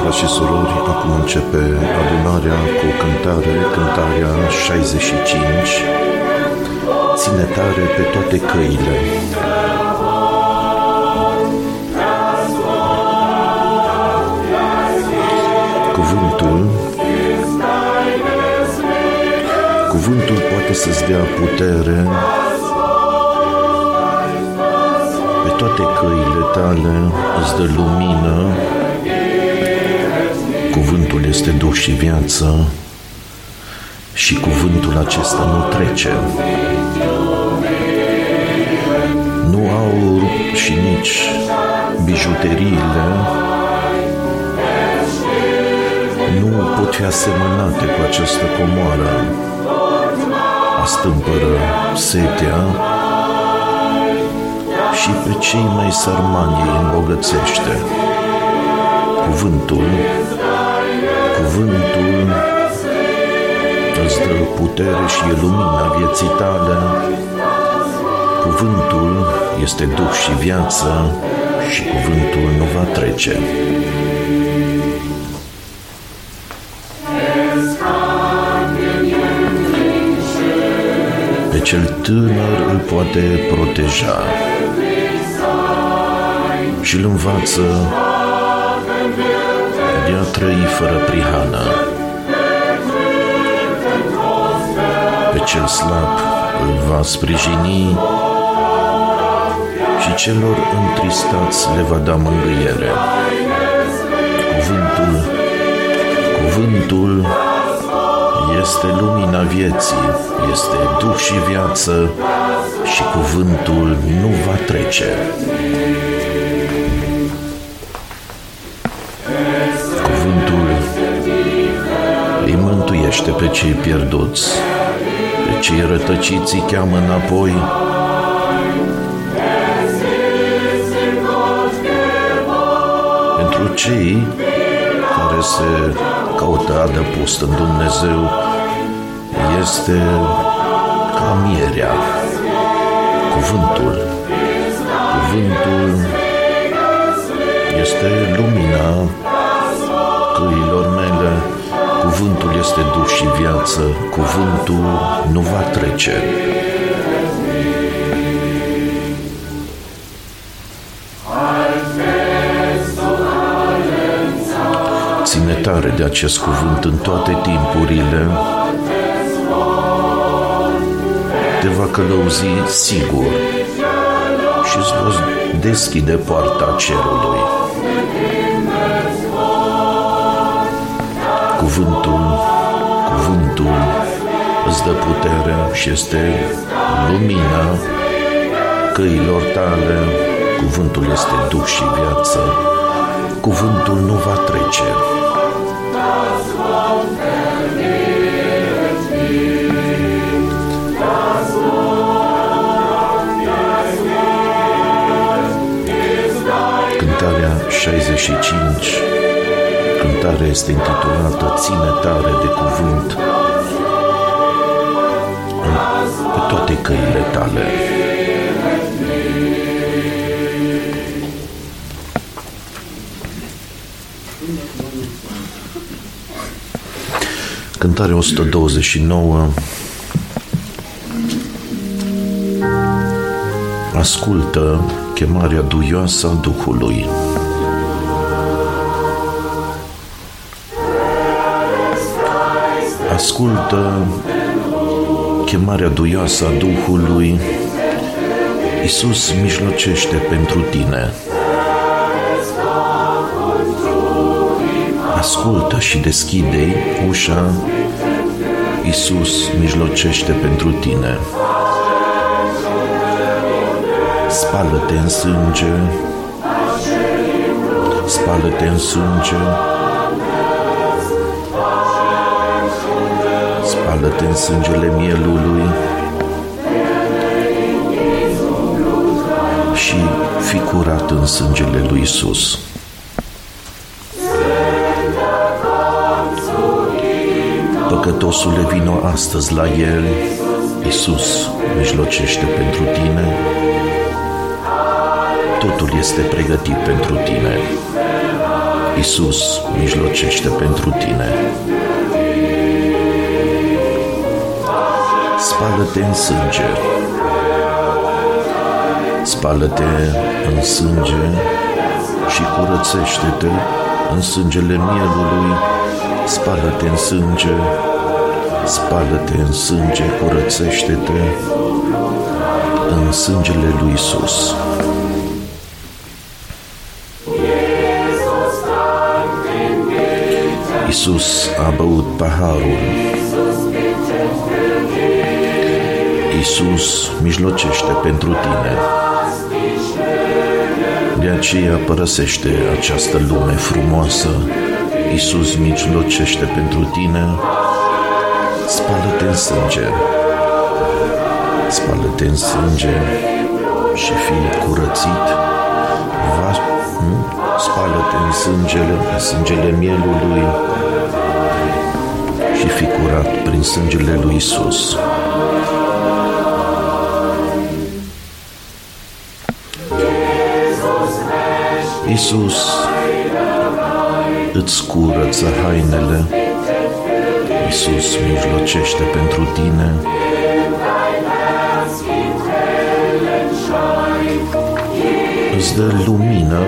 seara, scump frați și surori. Acum începe adunarea cu o cântare, cântarea 65. Ține tare pe toate căile. Cuvântul Cuvântul poate să-ți dea putere pe toate căile tale, îți dă lumină, cuvântul este duh și viață și cuvântul acesta nu trece. Nu au și nici bijuteriile nu pot fi asemănate cu această comoară. Astâmpără setea și pe cei mai sărmani îi îmbogățește. Cuvântul, cuvântul îți dă putere și e lumina vieții tale. Cuvântul este duh și viață și cuvântul nu va trece. Pe cel tânăr îl poate proteja și îl învață de a trăi fără prihană. Pe cel slab îl va sprijini și celor întristați le va da mângâiere. Cuvântul, cuvântul este lumina vieții, este duh și viață și cuvântul nu va trece. Mântuiește pe cei pierduți, pe cei rătăciți îi cheamă înapoi, pentru cei care se caută adăpost în Dumnezeu este ca mierea, cuvântul. Cuvântul este lumina căilor mele, cuvântul este duh și viață, cuvântul nu va trece. Ține tare de acest cuvânt în toate timpurile, te va călăuzi sigur și îți va deschide poarta cerului. Cuvântul, cuvântul îți dă putere și este lumina căilor tale. Cuvântul este duh și viață. Cuvântul nu va trece. Cântarea 65 Cântarea este intitulată Ține tare de cuvânt pe toate căile tale. Cântare 129 Ascultă chemarea duioasă a Duhului. Ascultă chemarea duioasă a Duhului. Iisus mijlocește pentru tine. Ascultă și deschide ușa. Iisus mijlocește pentru tine. Spală-te în sânge, spală-te în sânge, spală-te în sângele mielului și fi curat în sângele lui Isus. Păcătosule, vino astăzi la El, Isus mijlocește pentru tine, totul este pregătit pentru tine. Isus mijlocește pentru tine. Spală-te în sânge. Spală-te în sânge și curățește-te în sângele mielului. Spală-te în sânge, spală-te în sânge, curățește-te în sângele lui Isus. Isus a băut paharul. Isus mijlocește pentru tine. De aceea părăsește această lume frumoasă. Isus mijlocește pentru tine. Spală-te în sânge. Spală-te în sânge și fii curățit. Va, spală-te în sângele, în sângele mielului și fi curat prin sângele lui Isus. Isus îți curăță hainele, Isus mijlocește pentru tine, îți dă lumină,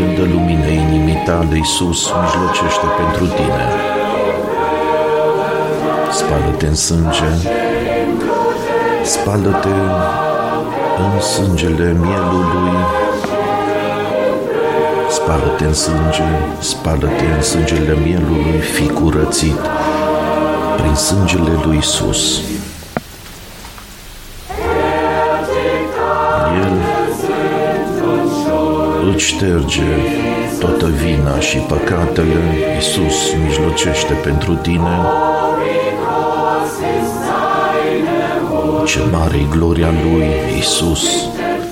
El dă lumină inimii tale, Iisus mijlocește pentru tine. Spală-te în sânge, spală-te în sângele mielului, spală-te în sânge, spală-te în sângele mielului, fi curățit prin sângele lui Isus. îți șterge toată vina și păcatele, Iisus mijlocește pentru tine. Ce mare e gloria Lui, Iisus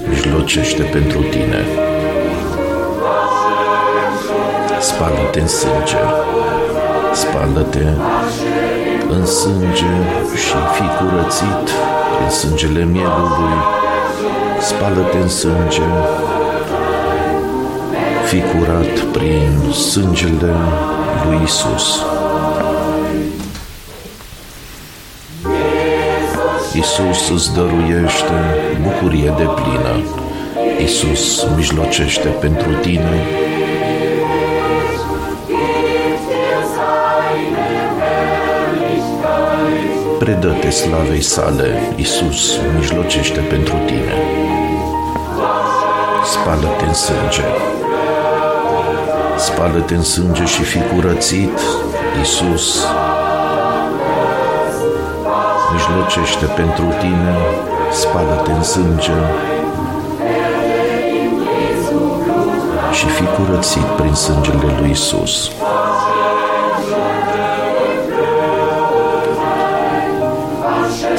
mijlocește pentru tine. Spală-te în sânge, spală-te în sânge și fii curățit prin sângele mielului, spală-te în sânge fi curat prin sângele lui Isus. Isus îți dăruiește bucurie de plină. Isus mijlocește pentru tine. Predă-te slavei sale, Isus mijlocește pentru tine. Spală-te în sânge. Spală-te în sânge și fi curățit, Iisus. Mijlocește pentru tine, spală-te în sânge și fi curățit prin sângele lui Iisus.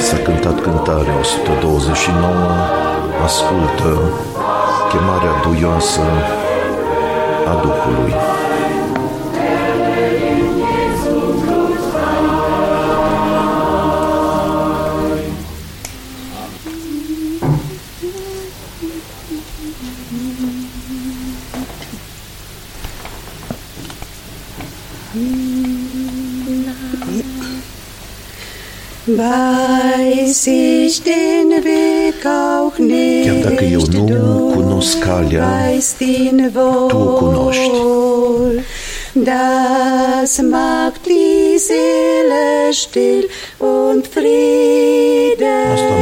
S-a cântat cântarea 129, ascultă chemarea duioasă a Duhului. Weiß dacă eu nu cunosc calea, tu o cunoști. Das macht die Seele still und Friede. Asta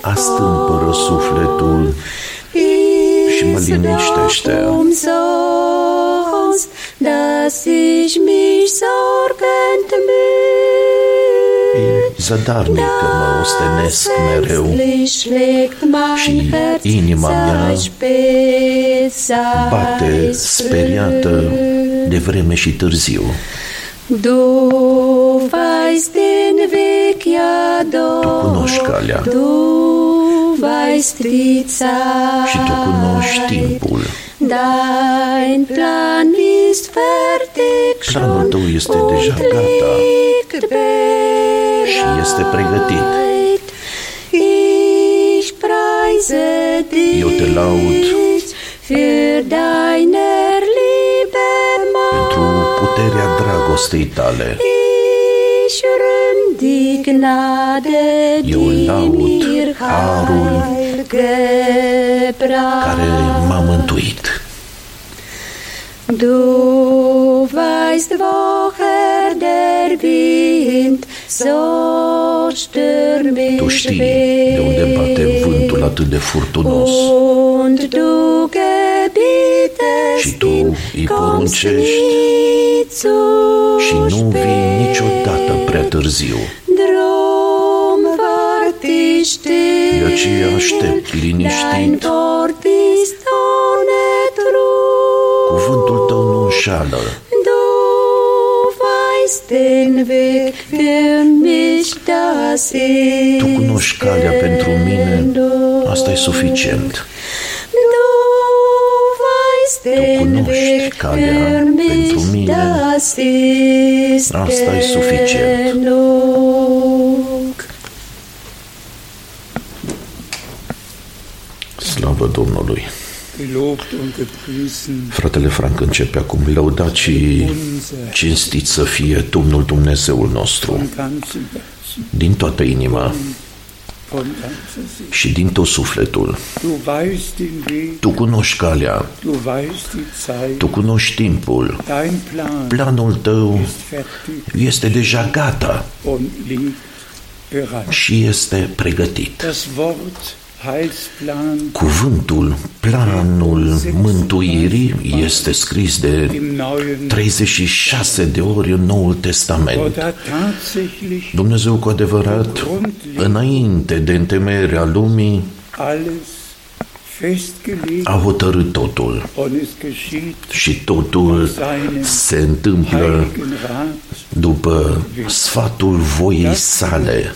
astâmpără sufletul și mă liniștește. Zadarnic că mă ostenesc mereu și inima mea bate speriată de vreme și târziu. Du weißt den Weg, ja Tu cunoști calea du weißt die Zeit. și tu cunoști timpul. Dein Plan ist fertig Planul schon tău este und deja gata liegt bereit. Și este pregătit. Ich preise dich Eu te laud für deiner Liebe puterea dragostei tale. Ich rühm die Gnade, Eu die laud mir harul Heil gebracht. care m-a mântuit. Du weißt, woher der Wind so stürmisch Tu știi de unde bate vântul atât de furtunos Und du gebietest Și tu ihm, îi kommst poruncești nie zu și nu vii spät. niciodată prea târziu. Drum wart ich still, De aceea aștept dein liniștit. Wort ist ohne Trug. Cuvântul tău nu înșală. Du weißt den Weg für mich, das ist Tu cunoști calea pentru mine, genug. asta e suficient. Du weißt den cunoști Weg calea für pentru mich, mine. das ist Asta e suficient. genug. Slavă Domnului! Gelobt und gepriesen Fratele Frank începe acum. Lăudat și unser cinstit să fie Domnul Dumnezeul nostru, von ganzem Herzen, din toată inima von ganzer Seele. și din tot sufletul. Du weißt den Weg, Tu cunoști calea, du weißt die Zeit, tu cunoști timpul. dein Plan Planul tău ist fertig este deja gata und liegt bereit. și este pregătit. Das Wort Heilsplan. Cuvântul, planul mântuirii este scris de im Neuen 36 de ori în Noul Testament. Gott hat tatsächlich Dumnezeu cu adevărat, înainte de întemeierea lumii, alles festgelegt a hotărât totul. und es geschieht și totul se întâmplă Heiligen Rat după sfatul voii sale.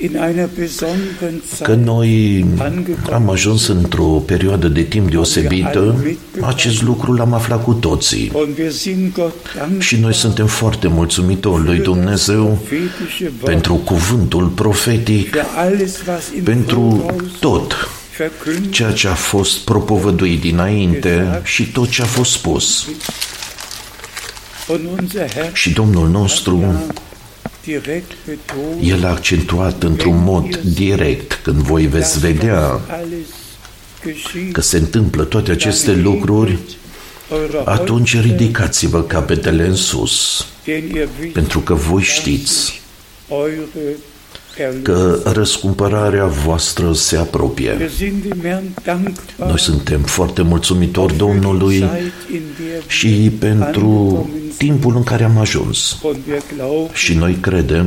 In einer besonderen Că Zeit noi am ajuns într-o perioadă de timp deosebită, acest lucru l-am aflat cu toții. und wir sind Gott dankbar Și noi suntem foarte mulțumitori lui Dumnezeu prophetische Wort pentru cuvântul profetic, für alles was im pentru Voraus tot verkündet ceea ce a fost propovăduit dinainte și tot ce a fost spus. und unser Herr Și Domnul nostru, direkt betont El a accentuat într-un mod direct când voi veți vedea alles geschieht că se întâmplă toate aceste lucruri, eure atunci ridicați-vă capetele în sus, denn ihr wisst pentru că voi știți eure Erlösung. Că răscumpărarea voastră se apropie. Wir sind dem Herrn dankbar Noi suntem foarte mulțumitori Domnului Zeit, in der wir și pentru timpul în care am ajuns. und wir glauben, Și noi credem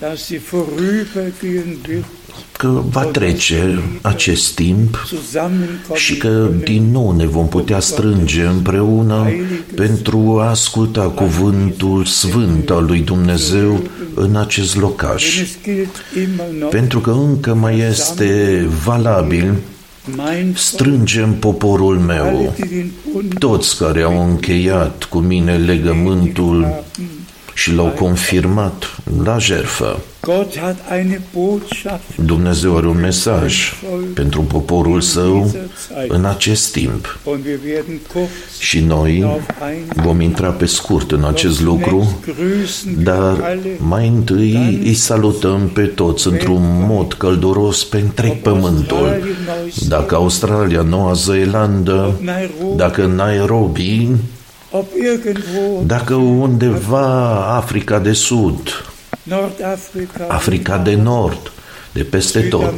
dass sie vorübergehen wird, că va trece acest timp zusammenkommen și că din nou ne vom putea strânge împreună pentru a asculta cuvântul sfânt al lui Dumnezeu în acest Denn locaș. es gilt immer noch, Pentru că încă mai este valabil, mein Volk, strângem poporul alle, meu, die den Bund toți care au încheiat cu mine legământul și l-au confirmat la jertfă. Gott hat eine Botschaft Dumnezeu are un mesaj pentru poporul său în acest timp. und wir werden kurz Și noi darauf eingehen. vom intra pe scurt în acest lucru, Grüßen wir dar alle, mai întâi îi salutăm pe toți într-un mod călduros pe întreg pământul. Australien, Neuseeland, Dacă Australia, Noua Zeelandă, Nairobi, dacă Nairobi, ob irgendwo dacă undeva Africa de Sud, Nordafrika, Africa de Nord, de peste tot,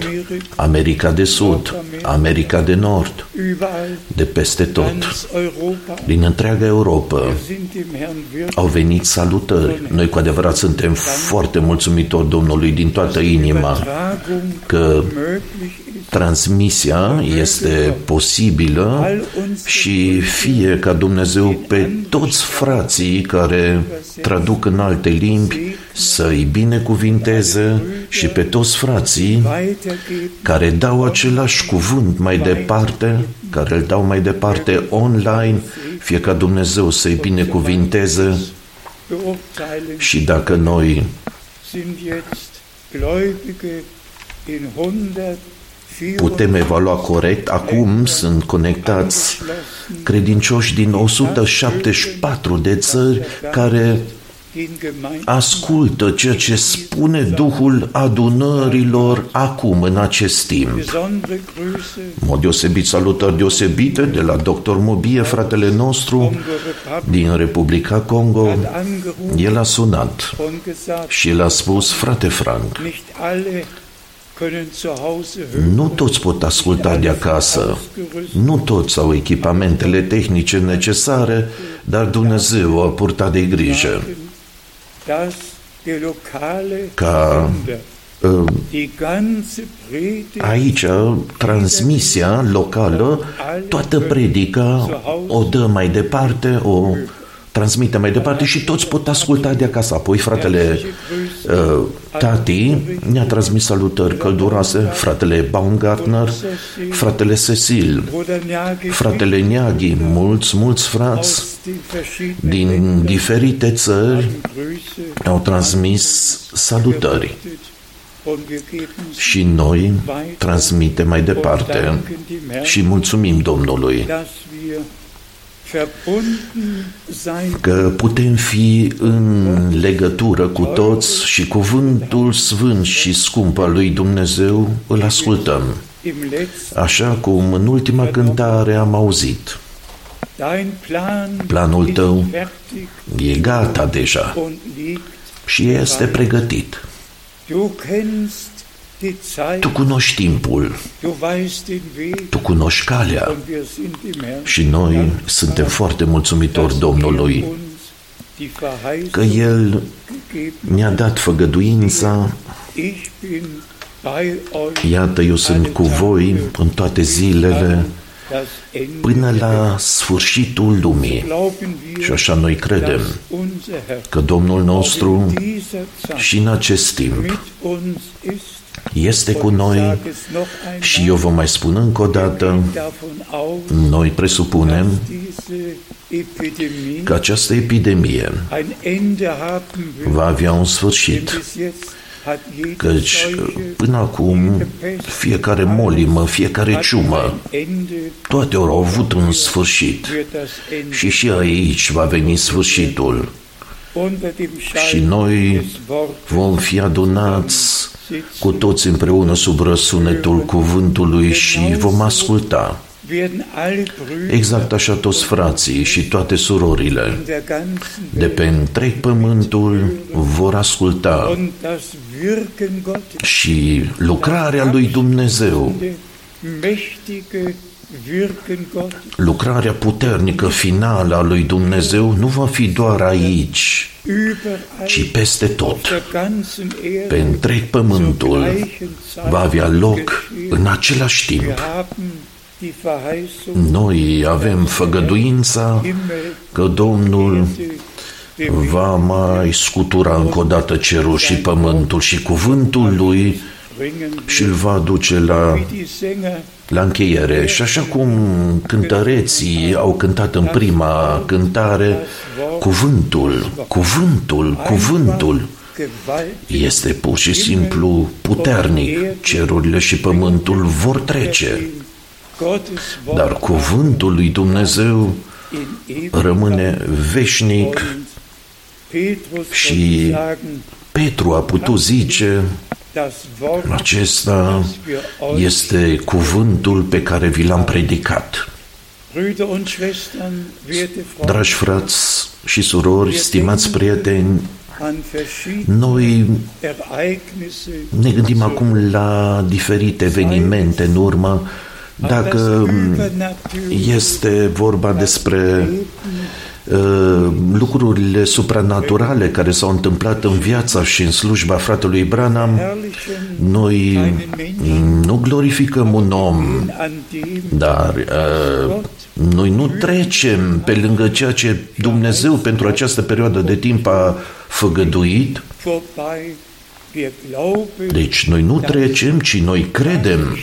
America. De Sud, America. De Nord, überall, de peste tot, ganz Europa, din întreaga Europa, wir sind dem Herrn wirklich au venit salutări. Noi cu adevărat suntem foarte mulțumitori Domnului din toată inima Übertragung că möglich ist. transmisia este posibilă și fie ca Dumnezeu pe toți frații care traduc în alte limbi să-i binecuvinteze și pe toți frații Weitergeben, care dau același cuvânt mai departe, care îl dau mai departe online, fie ca Dumnezeu să-i binecuvinteze beurteilen, și dacă noi sind jetzt Gläubige in putem evalua corect. Acum sunt conectați credincioși din 174 de țări care ascultă ceea ce spune Duhul adunărilor acum, în acest timp. Mod deosebit, salutări deosebite de la Dr. Mobie, fratele nostru din Republica Congo. El a sunat și el a spus, frate Frank, nu toți pot asculta de acasă, nu toți au echipamentele tehnice necesare, dar Dumnezeu a purtat de grijă ca uh, aici transmisia locală, toată predica o dă mai departe, o transmite mai departe și toți pot asculta de acasă. Apoi fratele uh, Tati ne-a transmis salutări călduroase, fratele Baumgartner, fratele Cecil, fratele Niaghi, mulți, mulți frați din diferite țări au transmis salutări și noi transmitem mai departe și mulțumim Domnului că putem fi în legătură cu toți și cuvântul sfânt și scump al lui Dumnezeu îl ascultăm. Așa cum în ultima cântare am auzit. Planul tău e gata deja și este pregătit. Tu cunoști timpul, tu cunoști calea. Și noi suntem foarte mulțumitori Domnului. că El ne-a dat făgăduința. Iată, eu sunt cu voi în toate zilele până la sfârșitul lumii. Și așa noi credem că Domnul nostru și în acest timp este cu noi și eu vă mai spun încă o dată, noi presupunem că această epidemie va avea un sfârșit. Căci până acum fiecare molimă, fiecare ciumă, toate au avut un sfârșit. Și și aici va veni sfârșitul. Și noi vom fi adunați cu toți împreună sub răsunetul cuvântului și vom asculta. Exact așa toți frații și toate surorile de pe întreg pământul vor asculta și lucrarea lui Dumnezeu lucrarea puternică finală a lui Dumnezeu nu va fi doar aici, ci peste tot. Pe întreg pământul va avea loc în același timp. Noi avem făgăduința că Domnul va mai scutura încă o dată cerul și pământul și cuvântul lui și îl va duce la la încheiere. Și așa cum cântăreții au cântat în prima cântare, cuvântul, cuvântul, cuvântul este pur și simplu puternic. Cerurile și pământul vor trece, dar cuvântul lui Dumnezeu rămâne veșnic și Petru a putut zice acesta este cuvântul pe care vi l-am predicat. Dragi frați și surori, stimați prieteni, noi ne gândim acum la diferite evenimente în urmă, dacă este vorba despre Uh, lucrurile supranaturale care s-au întâmplat în viața și în slujba fratelui Branham, noi nu glorificăm un om, dar uh, noi nu trecem pe lângă ceea ce Dumnezeu pentru această perioadă de timp a făgăduit. Deci noi nu trecem, ci noi credem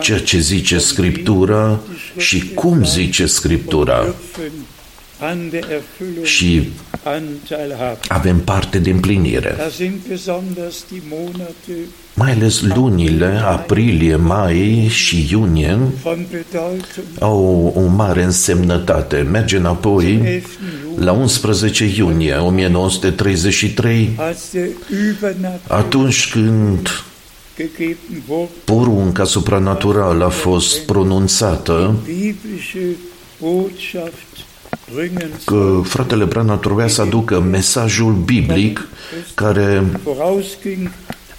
ceea ce zice Scriptura și cum zice Scriptura an der Erfüllung și Anteil haben. avem parte de împlinire. Da sind besonders die Monate Mai ales lunile, aprilie, mai și iunie, von Bedeutung. au o mare însemnătate. Merge înapoi 11. Juli, la 11 iunie 1933, als der Übernatürliche atunci când gegeben wurde, porunca supranaturală a fost pronunțată biblische Botschaft bringen că fratele Branham trebuia să aducă mesajul biblic care vorausging,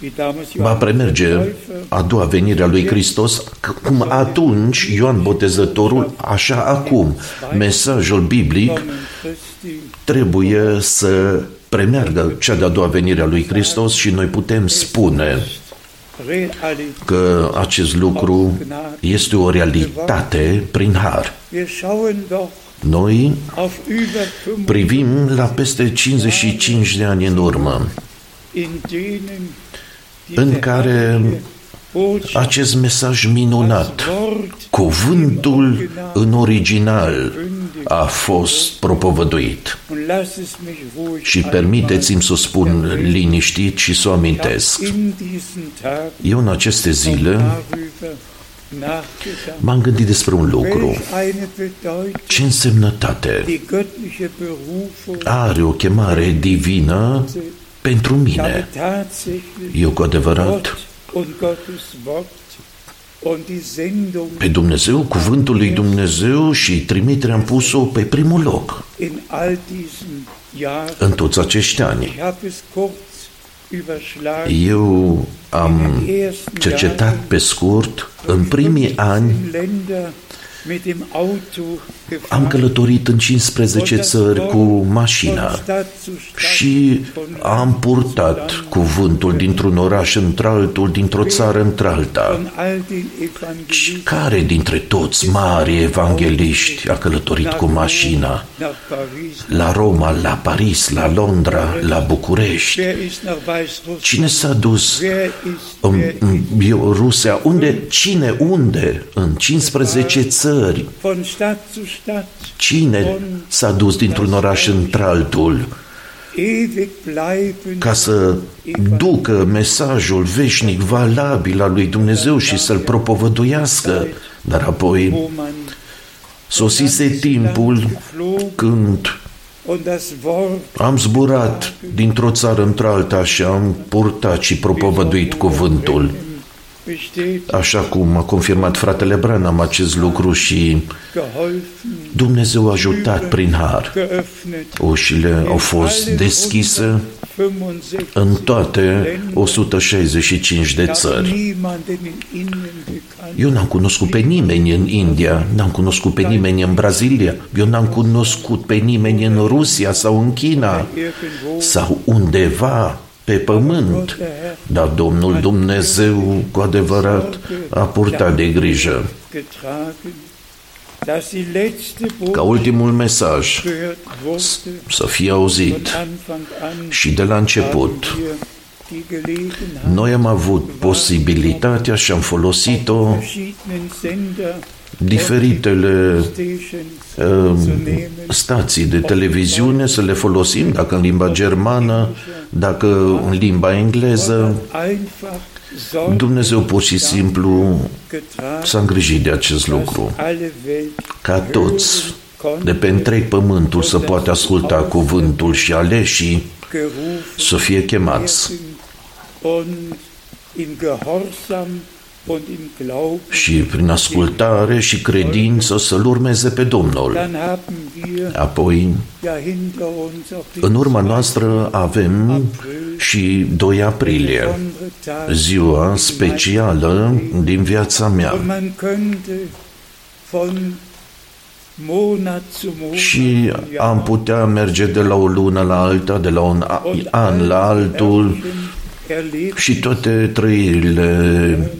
wie damals va Johannes premerge der Täufer, a doua venire a lui Hristos, că- cum atunci Ioan Botezătorul, așa acum, mesajul biblic Kommen Christi trebuie să premeargă cea de-a doua venire a lui Hristos și noi putem spune Realität. Că acest lucru este o realitate prin har. Wir schauen doch Noi auf über 5 privim la peste 55 de ani în urmă, in denen în diese care herrliche Botschaft, acest mesaj minunat, das Wort cuvântul în original, a fost propovăduit. und lass es mich ruhig Și permiteți-mi să o spun liniștit și să o amintesc. in diesen Tagen Eu în aceste zile darüber nachgedacht, m-am gândit despre un lucru. welch eine Bedeutung Ce însemnătate die göttliche Berufung are o chemare divină pentru Ich mine. habe tatsächlich Eu cu adevărat pe Dumnezeu, cuvântul lui Dumnezeu și trimiterea am pus-o pe primul loc in all diesen Jahren. în toți acești ani. Ich habe es kurz überschlagen. Eu am cercetat pe scurt în primii ani 15 Länder mit dem Auto am gefahren. călătorit în 15 țări cu mașina Von Stadt zu Stadt, și von am purtat cuvântul dintr-un oraș într-altul, dintr-o țară într-alta. von all den Și Evangelisten care dintre toți mari evangeliști a călătorit cu mașina? nach Paris. La Roma, la Paris, la Londra, la București. Wer ist nach Weißrussland? Cine s-a dus Wer ist, în, wer în Bielorusia? Unde? Cine? Unde? În 15 țări. Von Stadt zu Stadt. Cine s-a dus dintr-un oraș într-altul? Ewig bleiben. Ca să ducă mesajul veșnic valabil al lui Dumnezeu și să-l propovăduiască? Dar apoi wo man sosise timpul geflogen. când und das Wort am zburat dintr-o țară într-alta și am purtat și propovăduit cuvântul. Besteht Așa cum a confirmat fratele Branham acest lucru și geholfen, Dumnezeu a ajutat prin har. geöffnet. Ușile au fost deschise 65 în toate 165 de țări. niemanden in Indien gekannt. Eu n-am cunoscut pe nimeni în India, n-am cunoscut pe nimeni în Brazilia, eu n-am cunoscut pe nimeni în Rusia sau în China Irgendwo sau undeva pe pământ. Dar Domnul Dumnezeu cu adevărat a purtat de grijă getragen, dass die letzte ca Botschaft ultimul mesaj gehört wurde. să fie auzit Von Anfang an și de la început. haben wir die Gelegenheit, Noi am avut posibilitatea și am folosit-o verschiedenen Sender diferitele Stations um, zu nehmen. stații de televiziune să le folosim, dacă în limba germană, dacă în limba engleză. Einfach Sorge Dumnezeu pur și simplu getragen, s-a îngrijit de acest dass lucru, alle Welt ca toți hören de pe konnte, întreg pământul să poată asculta cuvântul și aleșii gerufen să fie chemați werden und in Gehorsam und in Glauben. și prin ascultare și credință să-L urmeze pe Domnul. Dann haben wir Apoi, ja hinter uns auch den în urma noastră avem și 2 aprilie, besondere Tag. ziua specială din viața Und mea. man könnte von Monat zu Monat Și am putea merge de la o lună la alta, de la un a- und an la altul erlebt și toate trăirile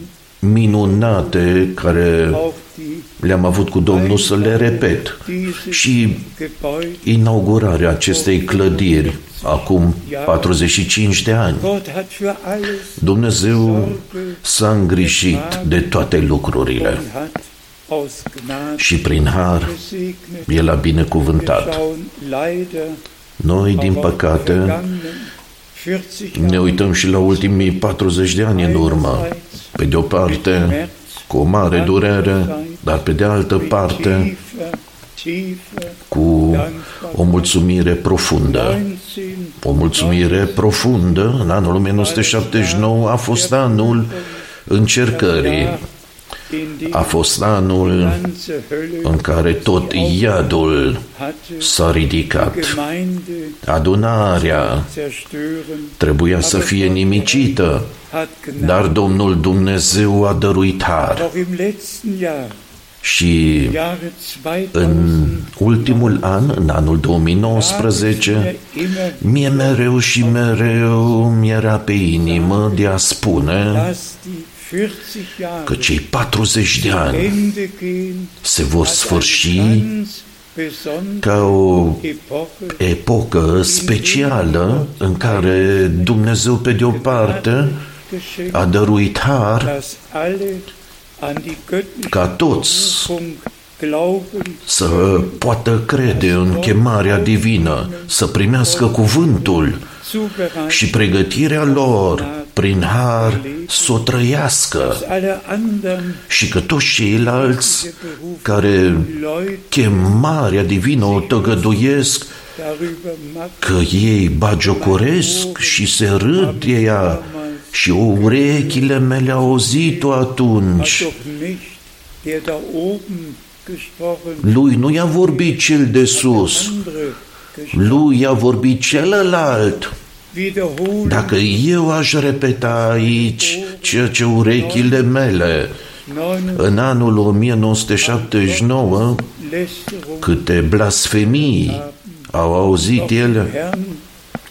minunate care auch die le-am avut cu Domnul să le repet. diese Și Gebäude. inaugurarea acestei clădiri acum 45 de ani. Gott hat für alles Dumnezeu s-a îngrijit de toate lucrurile und hat aus Gnade și prin har gesegnet. El a Wir binecuvântat. schauen leider Noi, din auch auf die păcate, vergangenen 40 ne Jahre uităm și la ultimii 40 de ani în urmă. Pe de o parte, cu o mare durere, dar pe de altă parte, tiefer, tiefer cu o mulțumire profundă. 19 O mulțumire profundă în anul 1979 a fost anul încercării. In die A fost anul ganze Hölle în care tot iadul hatte s-a ridicat. Gemeinde Adunarea zerstören, trebuia să fie nimicită, hat Gnade. dar Domnul Dumnezeu a dăruit har. Auch im letzten Jahr, Și Jahre în 2000, ultimul an, în anul 2019, immer mie mereu și mereu mi-era pe inimă de a spune dass die 40 Jahre. Că cei 40 de ani Ende gehen, se vor als sfârși eine ganz besondere ca o Epoche. epocă specială în care Dumnezeu, pe de o parte, geschenkt, a dăruit har dass alle an die göttliche ca toți Berufung glauben, să poată crede în chemarea divină, să primească cuvântul zubereitet, și pregătirea lor prin har să o trăiască dass alle anderen și că toți ceilalți Beruf care Leute chemarea divină o tăgăduiesc darüber machen, că ei bagiocoresc și se râd de ea și urechile mele au auzit-o hat atunci. doch nicht der da oben gesprochen, Lui nu i-a vorbit cel de sus, andere gesprochen. lui i-a vorbit celălalt. Wiederholen Dacă eu aș repeta aici ceea ce urechile mele 9 în anul 1979, Lästerung câte blasfemii au auzit ele, Herrn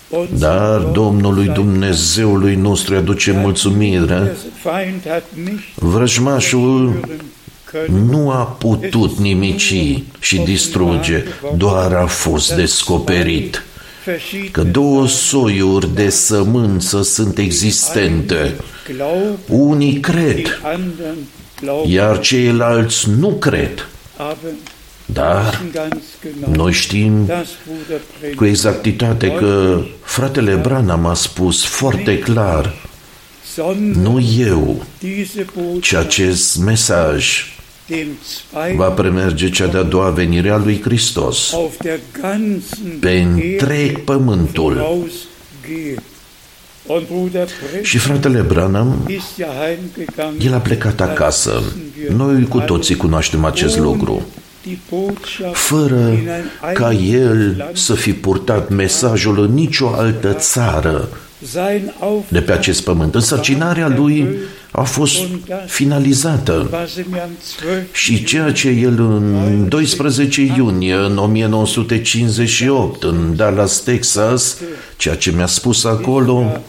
und dar Domnului Dumnezeului nostru îi aduce mulțumire. Der Feind hat nicht Vrăjmașul können, nu a putut nimici și distruge, doar a fost descoperit că verschiedene două soiuri de sămânță sunt existente. glauben, Unii cred, die anderen glauben, iar ceilalți nu cred. aber Dar wissen ganz genau, noi știm dass Bruder cu Predigt exactitate că fratele Branham a spus foarte clar, sondern nu eu, diese ci Botschaft acest mesaj dem va zweiten premerge cea de-a doua venire a lui Hristos auf der ganzen pe întreg Erde pământul. rausgeht. Und Bruder Predigt Și fratele Branham, ist ja heimgegangen. el a plecat acasă. Noi cu toții cunoaștem acest lucru. Die Botschaft Fără in ein ca eigenes el Land, să fi purtat mesajul în nicio altă țară sein de pe acest pământ. Însărcinarea lui a fost finalizată. was ihm am 12. Și ceea ce el în 12 iunie în 1958 în Dallas, Texas, ceea ce mi-a spus acolo,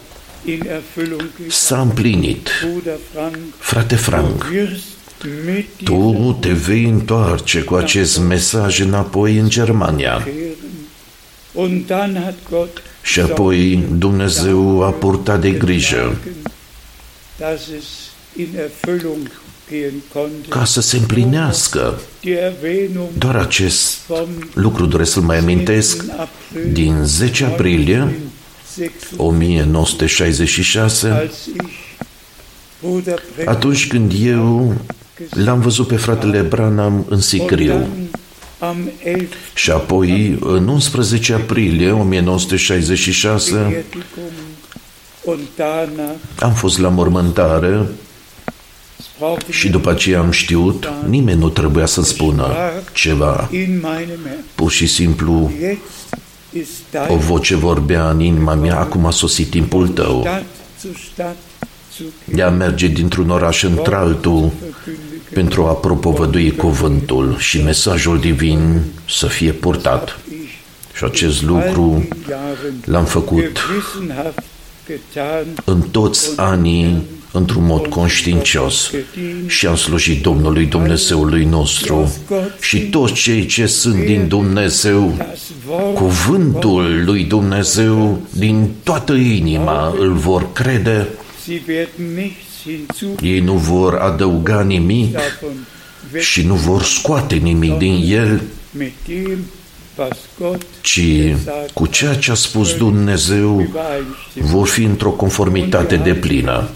in Erfüllung gegangen. s-a împlinit. Bruder Frank, Frate Frank, du wirst mit tu te vei întoarce cu acest mesaj înapoi în Germania. kehren. Und dann hat Gott Și apoi Dumnezeu a purtat de grijă ca să se împlinească. Die Erwähnung Doar acest vom lucru doresc să-l mai amintesc 10. April din 10 aprilie 1966, 1966, als ich Bruder Predigt atunci când eu l-am văzut pe fratele Branham în und Sicriu. dann am 11. Și apoi, în 11 aprilie 1966, Beerdigung und danach am fost la mormântare es brauchte și după aceea am știut, nimeni nu trebuia să spună ceva. in meinem Herzen. Pur și simplu, Jetzt ist o dein voce vorbea în inima mea, acum a sosit timpul tău. Stadt zu Stadt zu Ea merge dintr-un oraș într-altul verkündigen. pentru a propovădui cuvântul și mesajul divin să fie purtat. Ich Și acest all lucru die Jahren l-am făcut gewissenhaft getan în toți anii într-un mod conștiincios și am slujit Domnului Dumnezeului nostru. Și toți cei ce sunt din Dumnezeu, das Wort cuvântul lui Dumnezeu din toată inima îl vor crede, Sie werden nichts hinzu ei nu vor adăuga nimic davon și nu vor scoate nimic din el, mit dem, was Gott ci cu ceea ce a spus Dumnezeu übereinstimmt. vor fi într-o conformitate de plină.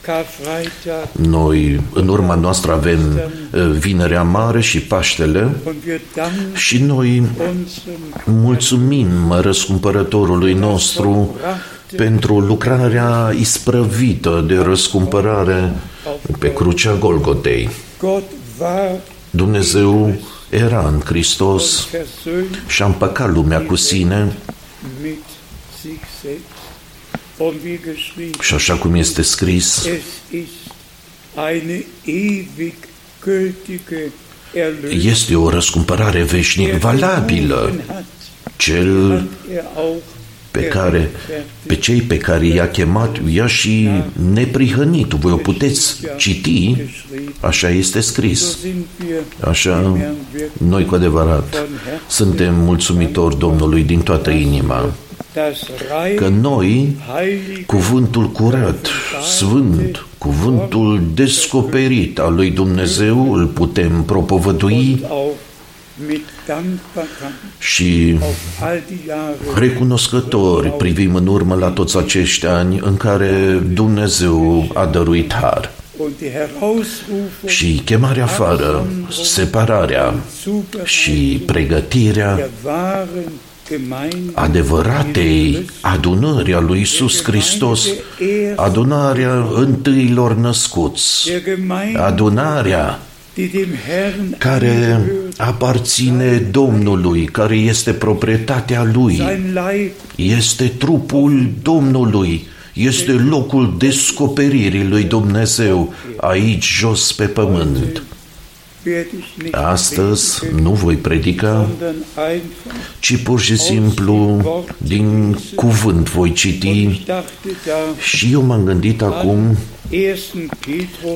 Karfreitag Noi, în urma noastră, avem uh, Vinerea Mare și Paștele und wir danken și noi unserem mulțumim răscumpărătorului nostru pentru lucrarea isprăvită de răscumpărare pe crucea Golgotei. Gott war Dumnezeu era în Hristos versöhnt și a împăcat lumea cu sine mit sich selbst. Und wie geschrieben, și așa cum este scris, es ist eine ewig gültige Erlösung. este o răscumpărare veșnic Der valabilă. gerufen hat, Cel hat er auch pe care, pe cei pe care i-a chemat, i-a și neprihănit. Voi o puteți citi, geschrieben. așa este So scris. sind wir Așa, dem Herrn wirklich noi cu adevărat von Herzen suntem mulțumitori Domnului din toată inima das că rein noi heilige cuvântul curat, sfânt, cuvântul descoperit al lui Dumnezeu îl putem propovădui und auch mit Dankbarkeit și auf all die Jahre recunoscători privim în urmă la toți acești ani în care Dumnezeu a dăruit har. und die Herausrufung Și chemarea afară, separarea și pregătirea der wahren Gemeinde adevăratei adunări a lui Isus Hristos, adunarea întâilor născuți, der Gemeinde, adunarea die dem Herrn care angehört, aparține Domnului, care este proprietatea Lui, sein Leib este trupul Domnului, este locul descoperirii lui Dumnezeu aici jos pe pământ. werde ich nicht Astăzi predigen, nu voi predica, sondern einfach ci pur și simplu din cuvânt voi citi ich dachte da și eu m-am gândit acum 1. Petrus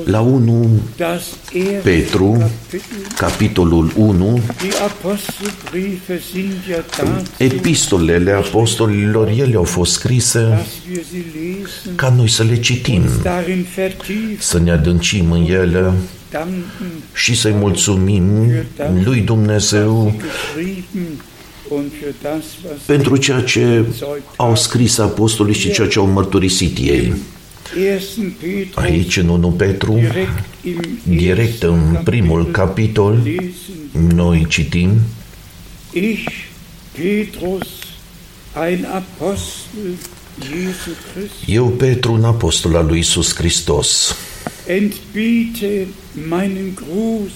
la 1 das erste Petru, Kapitel. capitolul 1, Die Apostelbriefe sind ja dazu, epistolele apostolilor, ele au fost scrise dass wir sie lesen, ca noi să le citim, darin vertiefen, să ne adâncim în ele danken, și să-i mulțumim lui Dumnezeu geschrieben und für das, was pentru ceea ce au scris apostolii și ceea ce au mărturisit ei. 1. Petrus Aici, în 1 Petru, direkt im direct în ersten primul Kapitel capitol, lesen. noi citim Ich, Petrus, ein Apostel Jesu Christi, Eu, Petru, un apostol al lui Isus Hristos, entbiete meinen Gruß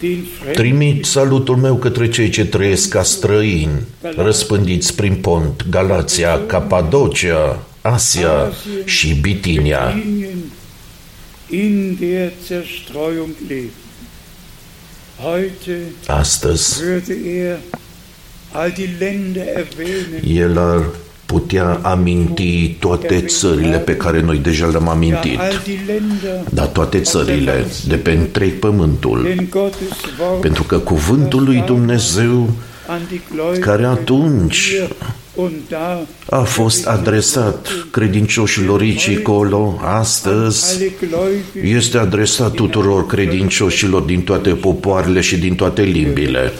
den Fremden, trimit salutul meu către cei ce trăiesc ca străini, răspândiți prin pont, Galația, Capadocia, Asia și Bitinia, Linien in der Zerstreuung leben. Heute Astăzi, würde er all die Länder erwähnen, el ar putea aminti toate țările pe care noi deja le-am ja, amintit, all die Länder, dar toate țările de pe întreg pământul, denn Gottes Wort pentru că cuvântul lui Dumnezeu an die Gläubigen care atunci hier und da a fost adresat credincioșilor aici și colo, astăzi alle Gläubigen este adresat tuturor credincioșilor din toate popoarele și din toate limbile.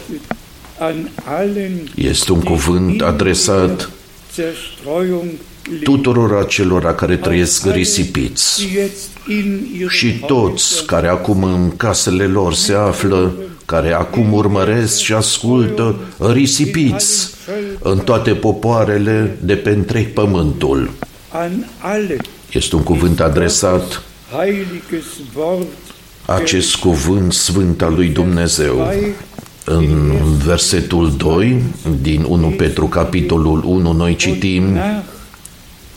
an allen Este un cuvânt adresat Zerstreuung leben. tuturor acelora care trăiesc risipiți die jetzt in ihren și toți care acum în casele lor se află, care acum urmăresc și ascultă risipiți în toate popoarele de pe întreg pământul. an alle Este un cuvânt adresat heiliges Wort acest cuvânt sfânt al lui Dumnezeu. bei În versetul 2 din 1 Petru capitolul 1 noi citim nach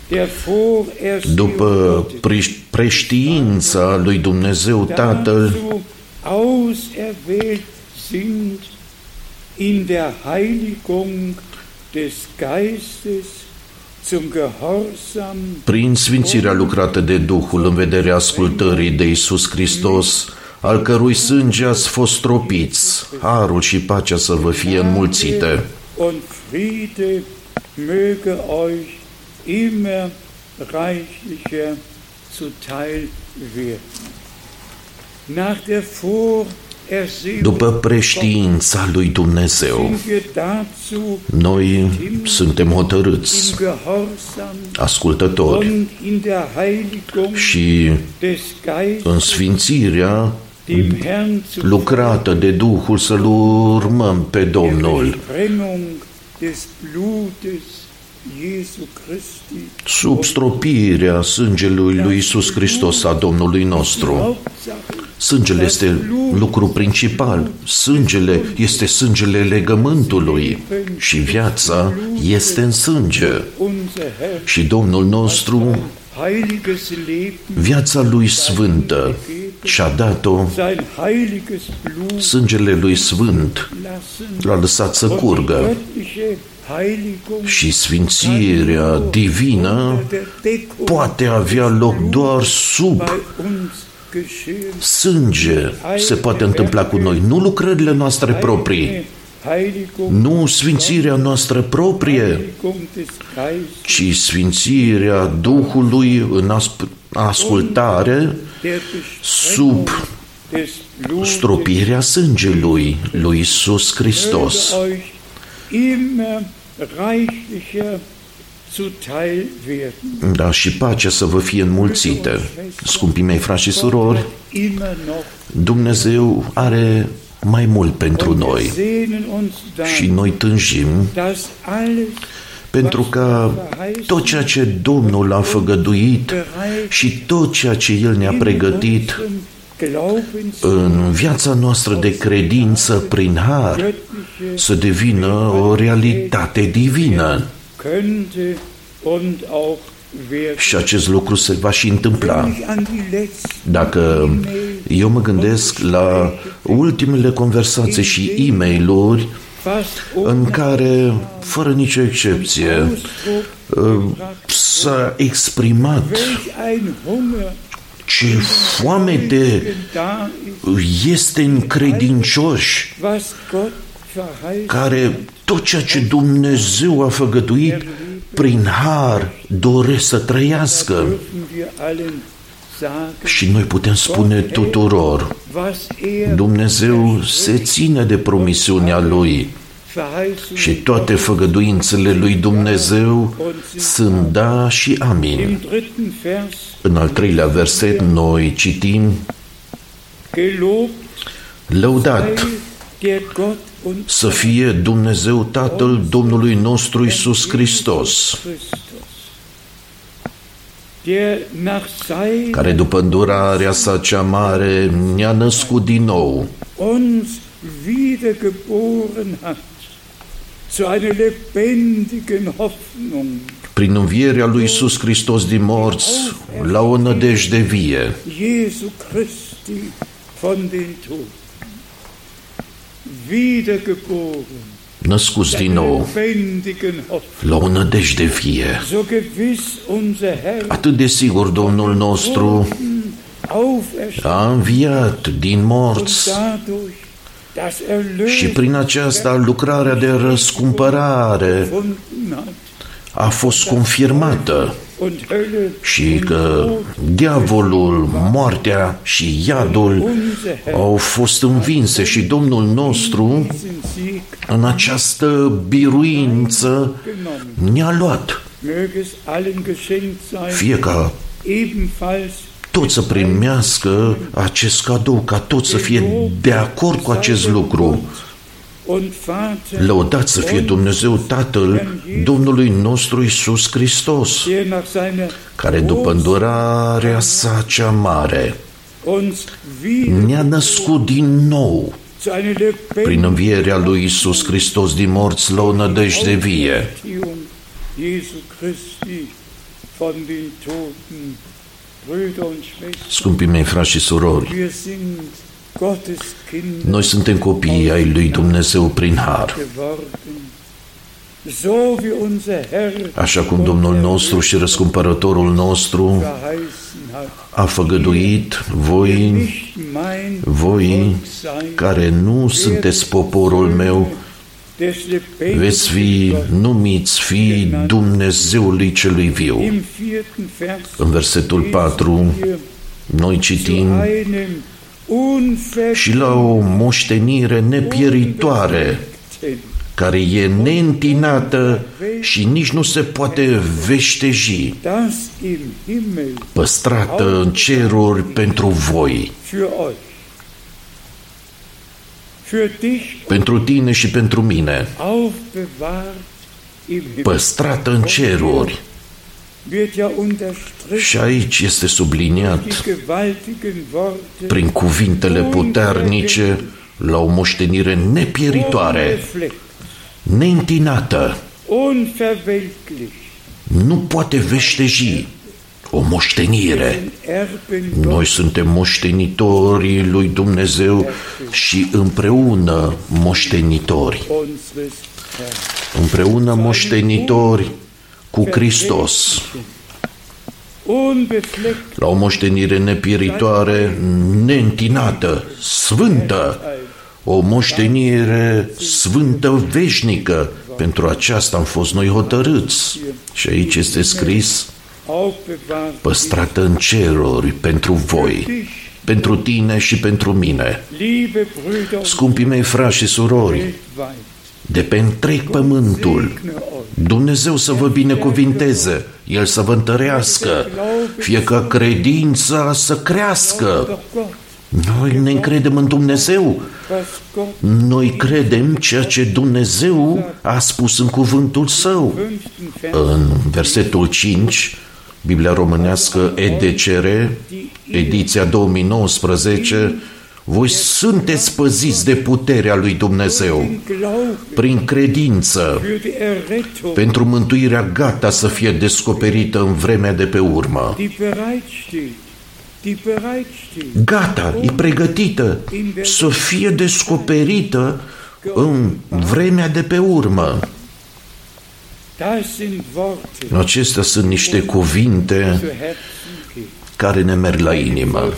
der Vorerstehung după Gottes, preș- preștiința lui Dumnezeu Tatăl dazu auserwählt sind in der Heiligung des Geistes zum Gehorsam prin sfințirea lucrată de Duhul în vederea ascultării de Isus Hristos, al cărui sânge ați fost tropiți, harul și pacea să vă fie înmulțite. und Friede möge euch immer reichlicher zuteil werden. Nach der ersehnlich după preștiința lui Dumnezeu. sind wir dazu Noi suntem im hotărâți, Gehorsam ascultători und in der Heiligung și des Geistes în sfințirea dem Herrn zu lucrată de Duhul să-L urmăm pe der Domnul. Durchbrennung des Blutes Jesu Christi. Sub stropirea sângelui lui Isus Hristos a Domnului nostru. Hauptsache Sângele este lucru principal. Sângele este sângele legământului și viața este în sânge. unser Herr Și Domnul nostru, heiliges Leben, viața lui sfântă, și-a dat-o, sein heiliges Blut sângele lui sfânt lassen l-a lăsat să und die curgă göttliche Heiligung și sfințirea divină unter der Deckung poate avea loc doar sub bei uns geschehen. sânge se poate întâmpla cu noi, nu lucrările noastre proprii, Eine Heiligung, nu sfințirea noastră proprie, Heiligung des Geistes, ci sfințirea Duhului în asp- ascultare der sub Bestrafung des Blutes stropirea sângelui lui Isus Hristos. Möge euch immer reichlicher zuteil werden. Da, și pacea să vă fie înmulțită. Scumpii mei frați și surori, Immer noch. Dumnezeu are mai mult pentru Und wir noi sehnen uns și danach, noi tânjim dass alles pentru ca tot ceea ce Domnul a făgăduit și tot ceea ce El ne-a pregătit in unserem Glaubens în viața noastră de credință prin har göttliche să devină o realitate divină. könnte und auch werden. Și acest lucru se va și întâmpla. Wenn ich an die letzten Dacă eu mă gândesc la ultimele conversații și e mail fast în care, fără nicio excepție, Ausdruck s-a exprimat welch ein Hunger ce foamete da ist, este în credincioși was Gott verheißt, care tot ceea ce Dumnezeu a făgăduit prin har doresc să trăiască. dürfen wir allen sagen, Și noi putem spune tuturor, was er Dumnezeu se ține de promisiunea Lui verheißen și toate făgăduințele lui Dumnezeu sunt da și amin. Im dritten Vers În al treilea verset noi citim, gelobt Lăudat sei der Gott und să fie Dumnezeu Tatăl Domnului nostru Isus Hristos, Christus, der nach seiner care după îndurarea sa cea mare ne-a născut din nou prin învierea lui Isus Hristos din morți la o nădejde vie, Jesu Christi von den Toten. Wiedergeboren. născuți din nou Lebendigen Hoffnung. la o nădejde vie. So gewiss unser Herr Atât de sigur Domnul nostru auferstanden a înviat din und morți dadurch das și Erlösen prin aceasta lucrarea de răscumpărare gefunden hat a fost confirmată und Hölle și că diavolul, moartea și iadul au fost învinse și Domnul nostru diesen Sieg în această biruință genommen. ne-a luat. Möge es allen geschenkt sein, Fie ca ebenfalls tot să primească acest cadou, ca tot să fie de acord cu acest lucru. und Vater, Lăudat să fie Dumnezeu Tatăl Domnului nostru Isus Hristos, der nach seiner care după îndurarea sa cea mare uns wieder ne-a născut din nou zu einer prin lebendigen învierea lui Isus Hristos din morți la o nădejde vie. Auferstehung Jesu Christi von den Toten. Brüder und Schwestern, Scumpii mei frați și surori, wir sind Gottes Kinder noi suntem copii ai lui Dumnezeu prin har. geworden. So wie unser Herr Așa cum Domnul nostru și răscumpărătorul nostru verheißen hat. a făgăduit voi, Nicht mein voi Volk sein, care nu sunteți poporul meu, des lebendigen veți fi numiți fii Dumnezeului celui viu. Im vierten Vers În versetul 4 noi zu citim einem și la o moștenire nepieritoare care e neîntinată și nici nu se poate veșteji, păstrată în ceruri pentru voi, pentru tine și pentru mine, păstrată în ceruri. Și aici este subliniat. Prin cuvintele puternice la o moștenire nepieritoare, neîntinată, nu poate veșteji o moștenire. Noi suntem moștenitorii lui Dumnezeu și împreună moștenitori. Împreună moștenitori cu Hristos. La o moștenire nepieritoare, neîntinată, sfântă, o moștenire sfântă veșnică. Pentru aceasta am fost noi hotărâți. Și aici este scris, păstrată în ceruri pentru voi, pentru tine și pentru mine. Scumpii mei frați și surori, de pe întreg pământul, Dumnezeu să vă binecuvinteze, El să vă întărească, fie ca credința să crească. Noi ne încredem în Dumnezeu. Noi credem ceea ce Dumnezeu a spus în cuvântul Său. În versetul 5, Biblia românească EDCR, ediția 2019, voi sunteți păziți de puterea lui Dumnezeu prin credință pentru mântuirea gata să fie descoperită în vremea de pe urmă. Gata, e pregătită să fie descoperită în vremea de pe urmă. Acestea sunt niște cuvinte care ne merg la inimă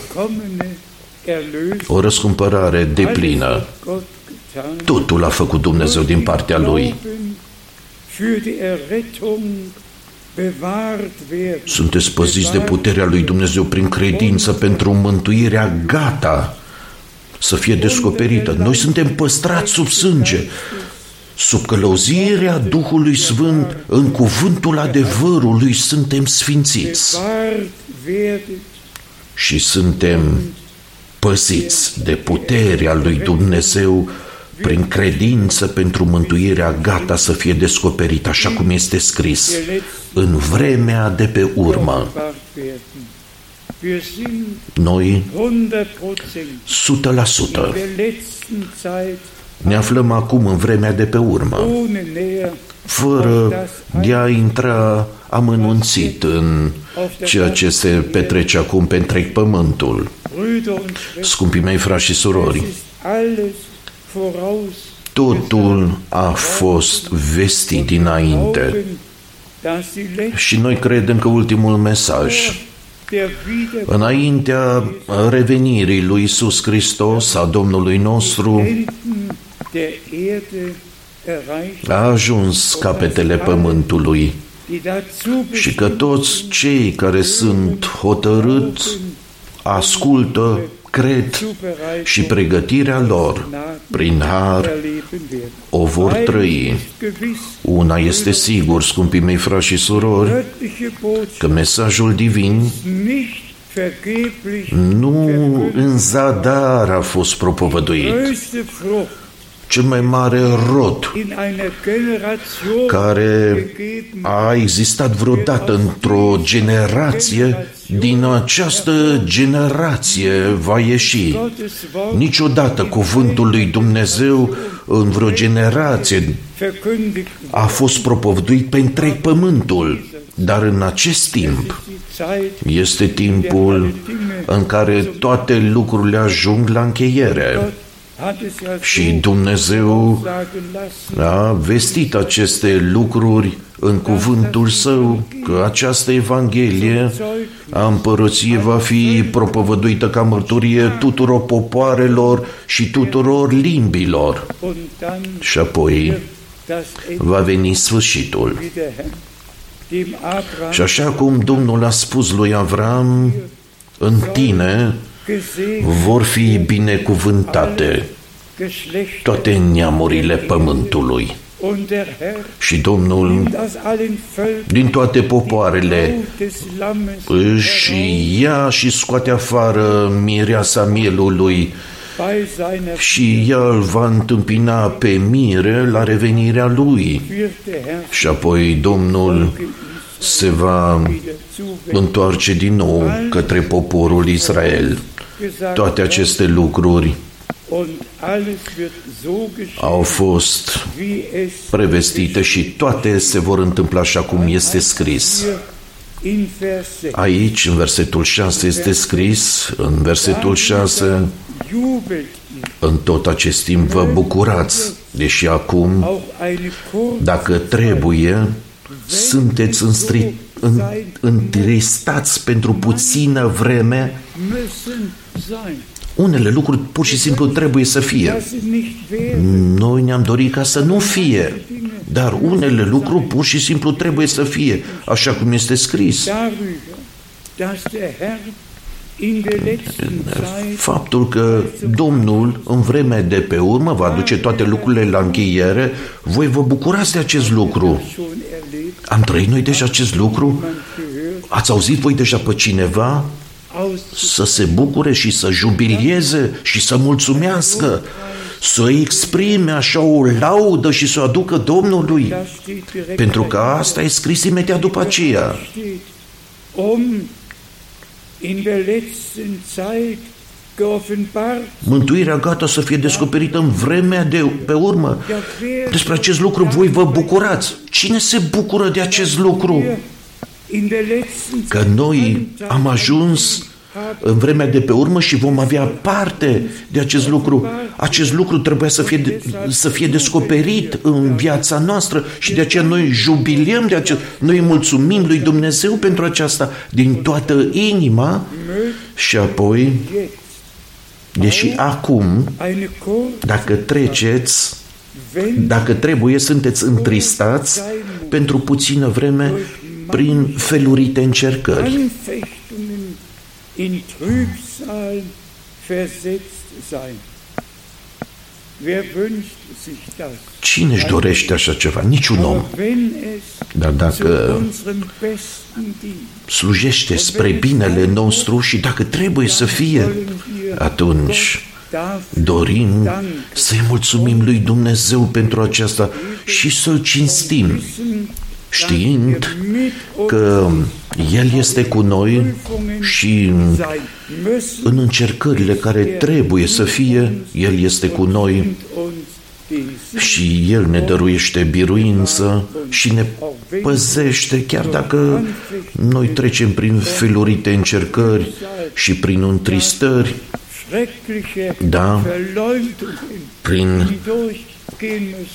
o răscumpărare deplină. Totul a făcut Dumnezeu din partea Lui. Sunteți păziți de puterea lui Dumnezeu prin credință pentru mântuirea gata să fie descoperită. Noi suntem păstrați sub sânge, sub călăuzirea Duhului Sfânt, în cuvântul adevărului suntem sfințiți și suntem păziți de puterea lui Dumnezeu prin credință pentru mântuirea gata să fie descoperită, așa cum este scris, în vremea de pe urmă. Noi, 100%, ne aflăm acum în vremea de pe urmă, fără de a intra amănunțit în ceea ce se petrece acum pe întreg pământul. Scumpii mei frați și surori, totul a fost vestit dinainte și noi credem că ultimul mesaj înaintea revenirii lui Isus Hristos, a Domnului nostru, a ajuns capetele pământului. și că toți cei care sunt hotărâți ascultă, cred și pregătirea lor prin har o vor trăi. Una este sigur, scumpii mei frați și surori, că mesajul divin nu în zadar a fost propovăduit, cel mai mare rod care a existat vreodată într-o generație, din această generație va ieși. Niciodată cuvântul lui Dumnezeu în vreo generație a fost propovăduit pe întreg pământul, dar în acest timp este timpul în care toate lucrurile ajung la încheiere. Și Dumnezeu a vestit aceste lucruri în cuvântul său că această Evanghelie a împărăției va fi propovăduită ca mărturie tuturor popoarelor și tuturor limbilor. Și apoi va veni sfârșitul. Și așa cum Domnul a spus lui Avram, în tine vor fi binecuvântate toate neamurile pământului. Și Domnul din toate popoarele își ia și scoate afară mireasa mielului și el va întâmpina pe mire la revenirea lui. Și apoi Domnul se va întoarce din nou către poporul Israel. Toate aceste lucruri au fost prevestite și toate se vor întâmpla așa cum este scris. Aici, în versetul 6, este scris, în versetul 6, în tot acest timp vă bucurați, deși acum, dacă trebuie, sunteți înstri, în, întristați pentru puțină vreme, unele lucruri pur și simplu trebuie să fie. Noi ne-am dorit ca să nu fie, dar unele lucruri pur și simplu trebuie să fie, așa cum este scris. Faptul că Domnul în vremea de pe urmă va duce toate lucrurile la încheiere, voi vă bucurați de acest lucru. Am trăit noi deja acest lucru? Ați auzit voi deja pe cineva să se bucure și să jubilieze și să mulțumească, să exprime așa o laudă și să o aducă Domnului, pentru că asta e scris imediat după aceea. Mântuirea gata să fie descoperită în vremea de pe urmă. Despre acest lucru voi vă bucurați. Cine se bucură de acest lucru? că noi am ajuns în vremea de pe urmă și vom avea parte de acest lucru. Acest lucru trebuie să fie, să fie descoperit în viața noastră și de aceea noi jubilăm de acest, noi mulțumim lui Dumnezeu pentru aceasta din toată inima și apoi, deși acum, dacă treceți, dacă trebuie, sunteți întristați pentru puțină vreme prin felurite încercări. Cine își dorește așa ceva? Niciun om. Dar dacă slujește spre binele nostru și dacă trebuie să fie, atunci dorim să-i mulțumim lui Dumnezeu pentru aceasta și să-L cinstim știind că El este cu noi și în încercările care trebuie să fie, El este cu noi și El ne dăruiește biruință și ne păzește chiar dacă noi trecem prin felurite încercări și prin întristări, da, prin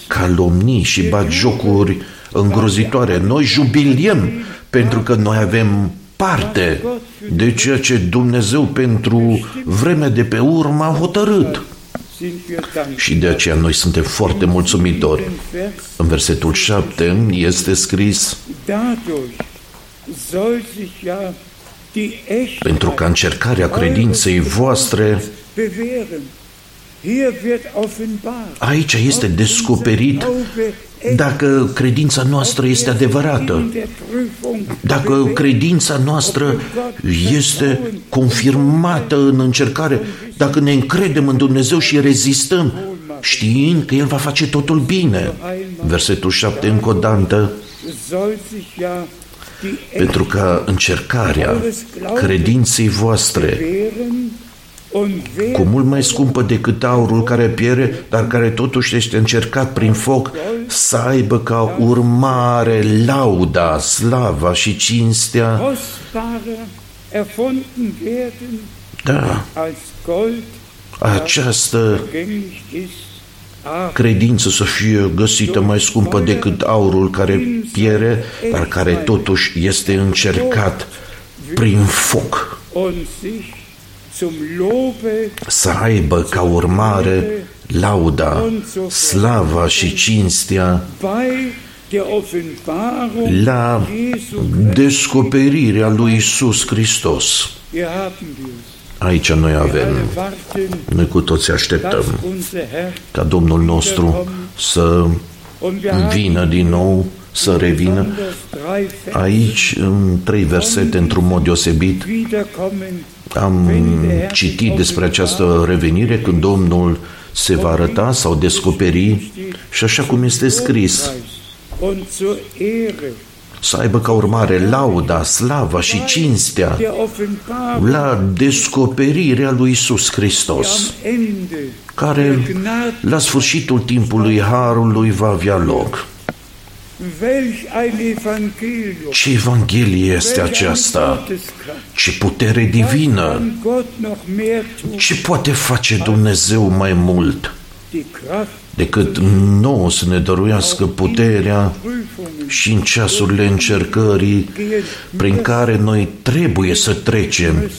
calomnii și batjocuri îngrozitoare. Noi jubiliem pentru că noi avem parte de ceea ce Dumnezeu pentru vremea de pe urmă a hotărât. Și de aceea noi suntem foarte mulțumitori. În versetul 7 este scris pentru ca încercarea credinței voastre Aici este descoperit dacă credința noastră este adevărată, dacă credința noastră este confirmată în încercare, dacă ne încredem în Dumnezeu și rezistăm, știind că El va face totul bine. Versetul 7 încă o dată, pentru că încercarea credinței voastre cu mult mai scumpă decât aurul care piere, dar care totuși este încercat prin foc, să aibă ca urmare lauda, slava și cinstea. Da, această credință să fie găsită mai scumpă decât aurul care piere, dar care totuși este încercat prin foc să aibă ca urmare lauda, slava și cinstea la descoperirea lui Isus Hristos. Aici noi avem, warten, noi cu toți așteptăm dass unser Herr ca Domnul nostru să und wir haben vină din nou, să revină. besonders drei Verse Aici, în trei versete, într-un mod deosebit, wiederkommen, am citit despre această revenire când Domnul se va arăta sau descoperi și așa cum este scris, und zur Ehre să aibă ca urmare lauda, slava și cinstea der Offenbarung la descoperirea lui Isus Hristos, am Ende care la sfârșitul timpului Harului va avea loc. Welch ein Evangelium, Ce Evanghelie este welch ein aceasta? Gotteskraft. Ce putere divină! Kann Gott noch mehr tun? Ce poate face Dumnezeu mai mult Die Kraft decât nouă să ne dăruiască puterea Prüfungen și în ceasurile încercării gehen prin care noi trebuie să trecem,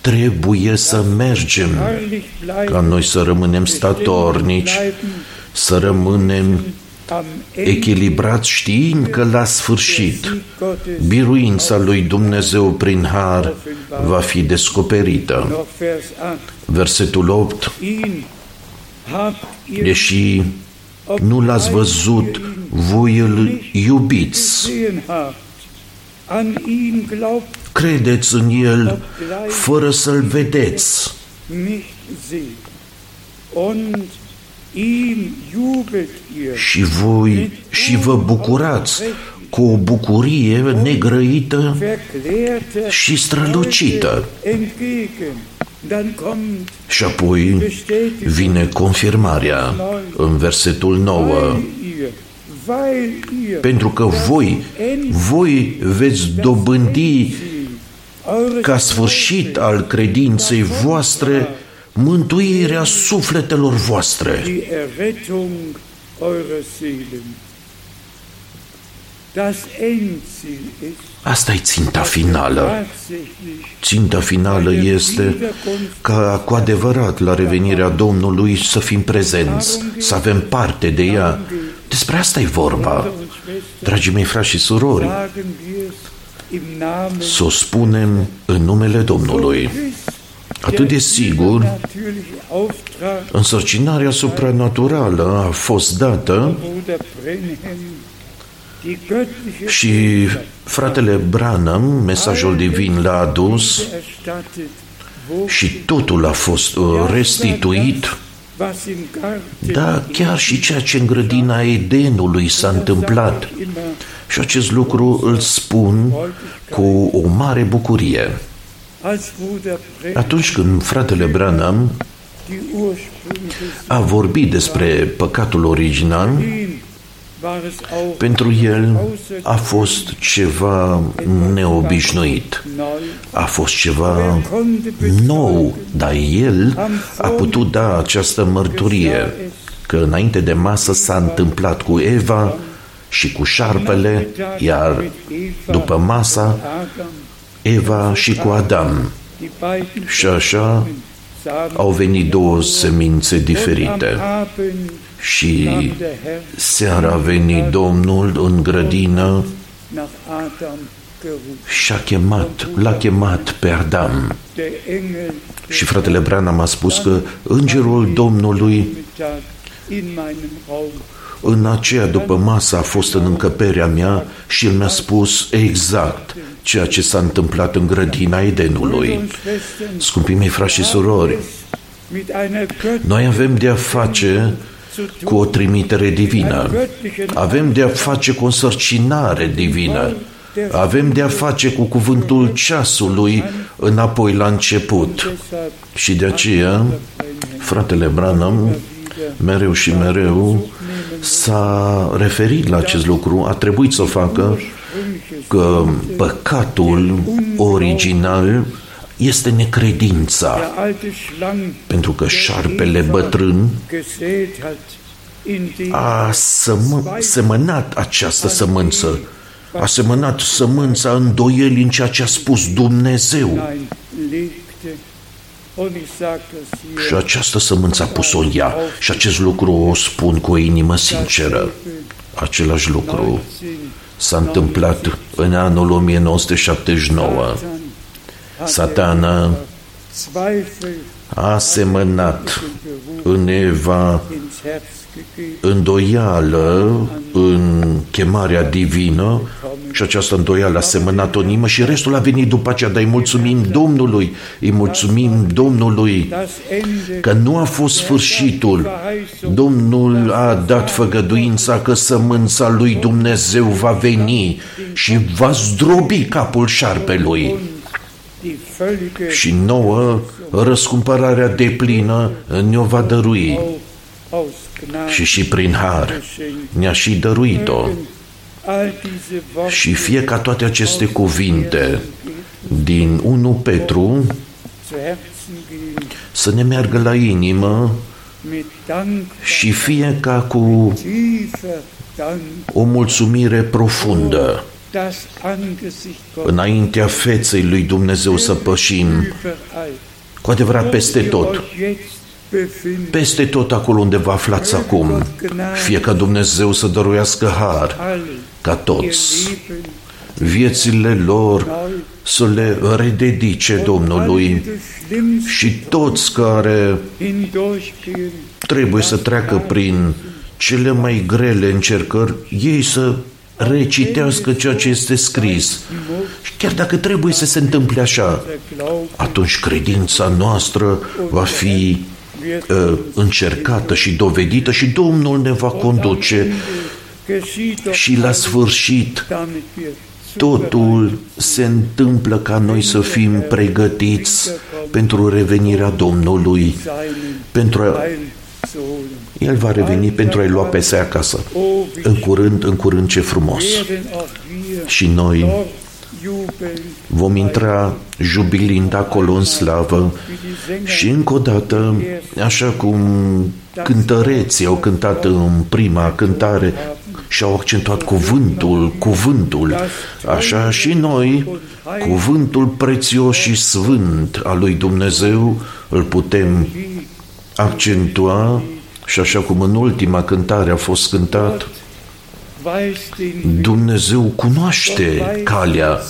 trebuie să mergem, herrlich ca bleiben, noi să rămânem statornici, bleiben să rămânem am Ende echilibrați știind că la sfârșit Sieg Gottes biruința lui Dumnezeu prin har va fi descoperită. noch Vers 8 Versetul 8 ihn habt ihr Deși nu l-ați văzut, voi îl iubiți. gesehen habt an ihn glaubt Credeți în el fără să-l vedeți. Și voi și vă bucurați cu o bucurie negrăită verklärte și strălucită. entgegen dann kommt Și apoi bestätigt vine confirmarea în versetul 9. weil ihr weil ihr Pentru că voi, voi veți dobândi eure ca sfârșit al credinței voastre mântuirea sufletelor voastre. die Errettung eurer Seelen das Endziel ist Asta e ținta finală. tatsächlich Ținta finală este ca cu adevărat la revenirea Domnului să fim prezenți, să avem parte de ea. Despre asta e vorba. und Schwestern Dragii mei frați și surori, sagen wir es im Namen să o spunem în numele Domnului. Atât de sigur, natürliche Auftrag însărcinarea supranaturală a fost dată Bruder Brenhem die göttliche și fratele Branham, mesajul divin l-a adus erstattet wo și totul a fost uh, restituit, was im Garten dar chiar și ceea ce în grădina Edenului s-a întâmplat. immer Și acest lucru îl spun cu o mare bucurie. Als Bruder Brenhem Atunci când fratele Branham die ursprüngliche a vorbit despre păcatul original, Sinn war es auch pentru el a fost ceva neobișnuit. neu A fost ceva er konnte nou, dar el a putut da această mărturie că înainte de masă s-a întâmplat cu Eva și cu șarpele, iar după masa Adam Eva și cu Adam. die beiden Și așa Samen au venit două semințe am diferite. Abend Și kam der Herr seara a venit Domnul în grădină nach Adam gerufen. și a chemat, l-a chemat pe Adam. Der Engel Și fratele Branham a spus că îngerul Domnului Mittag in meinem Raum în aceea după masă a fost în încăperea mea și el mi-a spus exact ceea ce s-a întâmplat în grădina Edenului. und Schwestern Scumpii mei frați și surori, mit einer göttlichen noi avem de a face cu o trimitere divină. Avem de a face cu o însărcinare divină. Avem de a face cu cuvântul ceasului înapoi la început. deshalb Și de aceea, fratele Branham, mereu și mereu, s-a referit la acest lucru, a trebuit să o facă, că păcatul original este necredința, der alte Schlang pentru că șarpele bătrân gesät hat in dem a sămă, semănat această sămânță, a semănat sămânța îndoieli în ceea ce a spus Dumnezeu. Nein legte. Und ich sage das Și hier, această sămânță a pus-o în ea. Și acest lucru o spun cu o inimă sinceră. Același lucru s-a întâmplat în anul 1979. Satana Zweifel a semănat în Eva ins Herz gegeben. Îndoială în chemarea divină și această îndoială a semănat o inimă și restul a venit după aceea, dar îi mulțumim Domnului, îi mulțumim Domnului Das Ende că nu a fost sfârșitul. Domnul a dat făgăduința că sămânța lui Dumnezeu va veni și va zdrobi capul șarpelui und die völlige și nouă răscumpărarea deplină ne-o va dărui auch aus Gnade și și prin har geschenkt. ne-a și dăruit-o. All diese Worte Și fie ca toate aceste cuvinte din 1 Petru zu Herzen gehen, să ne meargă la inimă mit Dank, și fie ca cu tiefer Dank, o mulțumire profundă das Angesicht Gottes înaintea feței lui Dumnezeu să pășim überall. cu adevărat peste Wo ihr tot, euch jetzt befindet, peste tot acolo unde vă aflați acum, fie ca Dumnezeu să dăruiască har alle ca ihr toți. Leben viețile lor neu să le rededice alle Domnului. Die schlimmsten și toți care hindurchgehen, trebuie să treacă prin cele mai grele încercări, ei să recitească ceea ce este scris. Și chiar dacă trebuie să se întâmple așa, der Glaube atunci credința noastră va fi wird uh, încercată și dovedită și Domnul ne va conduce geschieht doch și la sfârșit damit wir totul se întâmplă ca noi să fim pregătiți pentru revenirea Domnului, seinen pentru a, Heil zu holen. El va reveni pentru a-i lua pe săi acasă. Oh, wie În curând, în curând ce frumos. werden auch wir Și noi dort jubeln, vom intra jubilind acolo în slavă wie die Sänger și încă o dată, așa cum cântăreții au cântat în prima cântare și au accentuat cuvântul, cuvântul, așa și noi, cuvântul prețios și sfânt al lui Dumnezeu îl putem accentua și așa cum în ultima cântare a fost cântat, weiß den Dumnezeu cunoaște calea,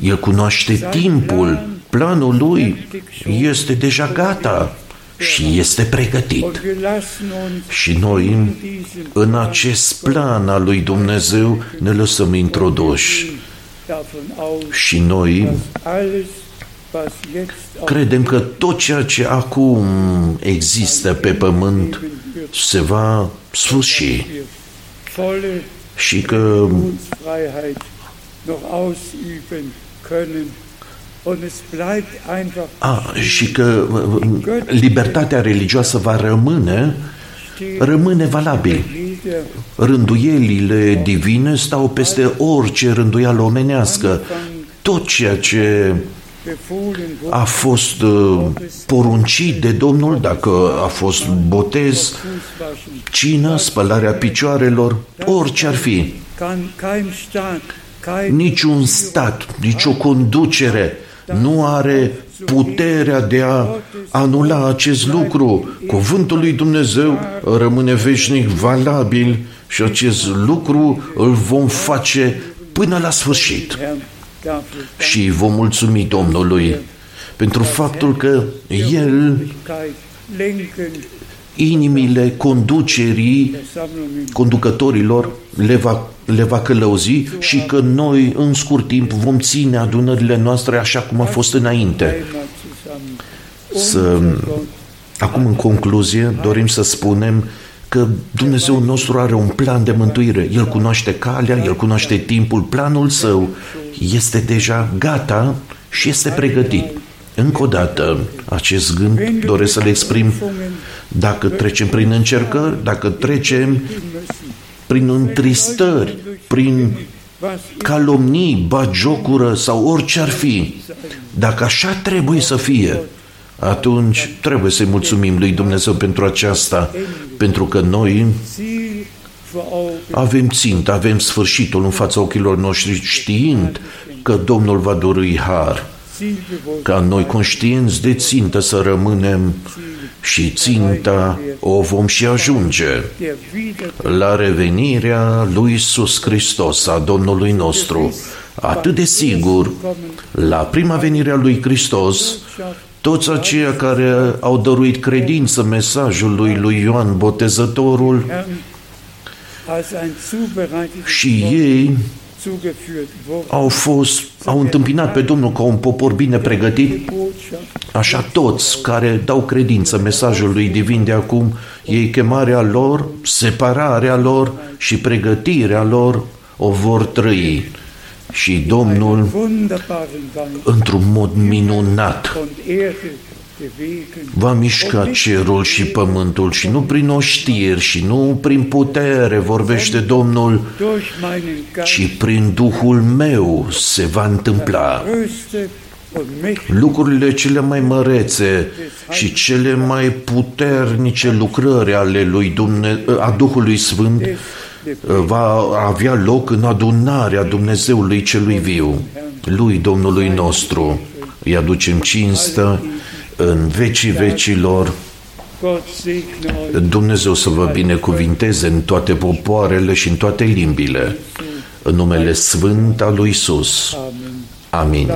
El cunoaște timpul, planul Lui este deja gata și este pregătit. und wir lassen uns Și noi, in diesem în acest plan al lui Dumnezeu, ne lăsăm introduși. davon aus, Și noi dass alles, was jetzt auf credem că tot ceea ce acum există pe pământ se va sfârși wir volle și că Religionsfreiheit noch ausüben können. Und es bleibt einfach A, și că uh, libertatea religioasă va rămâne, rămâne valabil. jeder Rânduielile divine stau peste orice rânduială omenească. Tot ceea ce befohlen wurde, a fost uh, poruncit de Domnul, dacă a fost botez, Fußwaschen, cină, spălarea picioarelor, orice ar fi. kann kein Staat, kein Niciun stat, nicio conducere nu are puterea de a anula acest lucru. Cuvântul lui Dumnezeu rămâne veșnic valabil și acest lucru îl vom face până la sfârșit. Herrn dafür Și vom mulțumi Domnului pentru faptul că El Dankbarkeit lenken inimile conducerii der Sammlungen conducătorilor le va, le va călăuzi și că noi în scurt timp vom ține adunările noastre așa cum a fost înainte. einmal zusammen. Să, Unser Gott acum în concluzie dorim să spunem că Dumnezeu nostru are un plan de mântuire. El cunoaște calea, El cunoaște timpul, planul său este deja gata și este pregătit. Încă o dată, acest gând doresc să-l exprim dacă trecem prin încercări, dacă trecem prin întristări, prin was calomnii, bagiocură sau orice ar fi, dacă așa trebuie să fie, atunci trebuie să-i mulțumim lui Dumnezeu pentru aceasta, pentru că noi Ziel vor Augen avem țintă, avem sfârșitul în fața ochilor noștri, știind că Domnul va dori har, zielbewusst ca noi conștienți de țintă să rămânem și ținta o vom și ajunge der wieder la revenirea lui Iisus Hristos, a Domnului nostru. Atât de sigur, la prima venire a lui Hristos, toți aceia care au dăruit credință mesajului lui Ioan Botezătorul și ei au fost, au întâmpinat pe Domnul ca un popor bine pregătit, așa toți care dau credință mesajului divin de acum, ei chemarea lor, separarea lor și pregătirea lor o vor trăi. Și Domnul, într-un mod minunat, va mișca cerul și pământul și nu prin oștiri și nu prin putere vorbește Domnul, ci prin Duhul meu se va întâmpla. Lucrurile cele mai mărețe și cele mai puternice lucrări ale lui Dumne- a Duhului Sfânt va avea loc în adunarea Dumnezeului celui viu, lui Domnului nostru. Îi aducem cinstă în vecii vecilor. Dumnezeu să vă binecuvinteze în toate popoarele și în toate limbile. În numele Sfânt al lui Isus. Amin.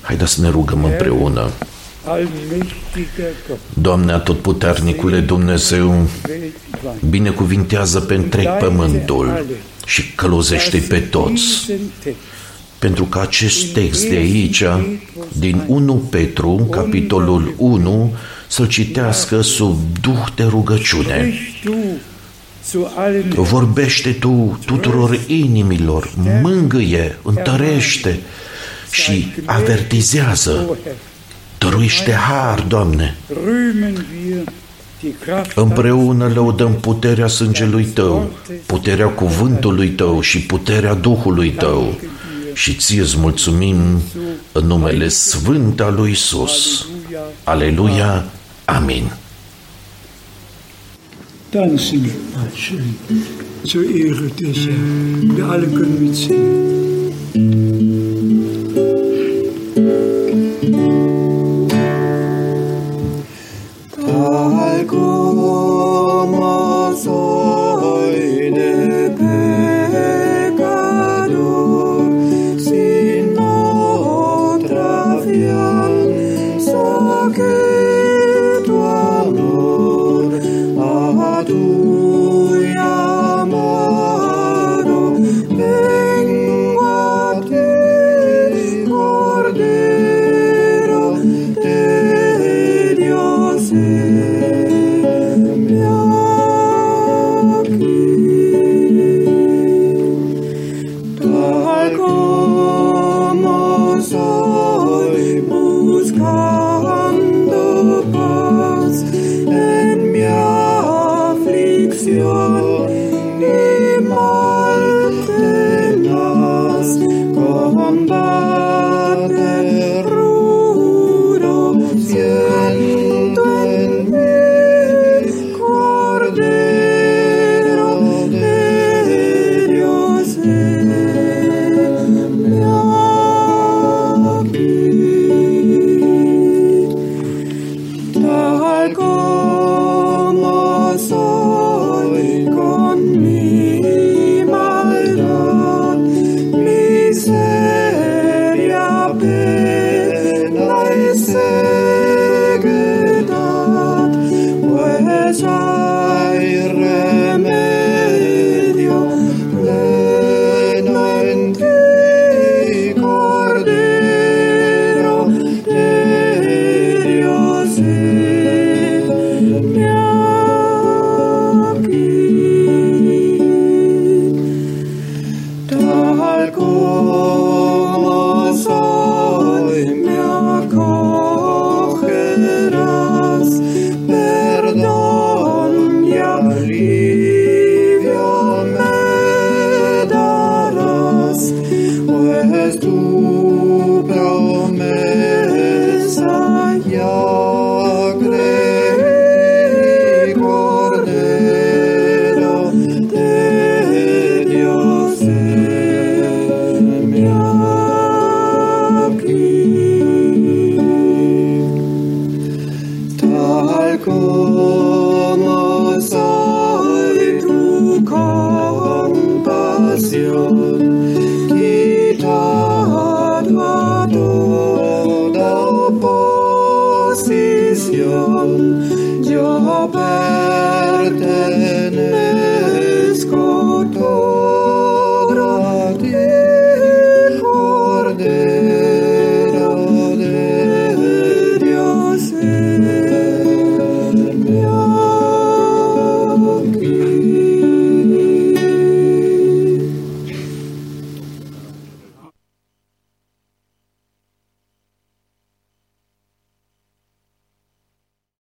Haideți să ne rugăm împreună. Doamne atotputernicule Dumnezeu, binecuvintează pe întreg pământul și călozește pe toți. pentru că acest text de aici, din 1 Petru, capitolul 1, să-l citească sub duh de rugăciune. Vorbește Tu tuturor inimilor, mângâie, întărește și avertizează. Dăruiește har, Doamne. Împreună lăudăm puterea sângelui Tău, puterea cuvântului Tău și puterea Duhului Tău și ție îți mulțumim în numele Sfânt al lui Isus. Aleluia. Amin. Dann singen wir schön zur Ehre des Herrn. Wir alle können mitsingen.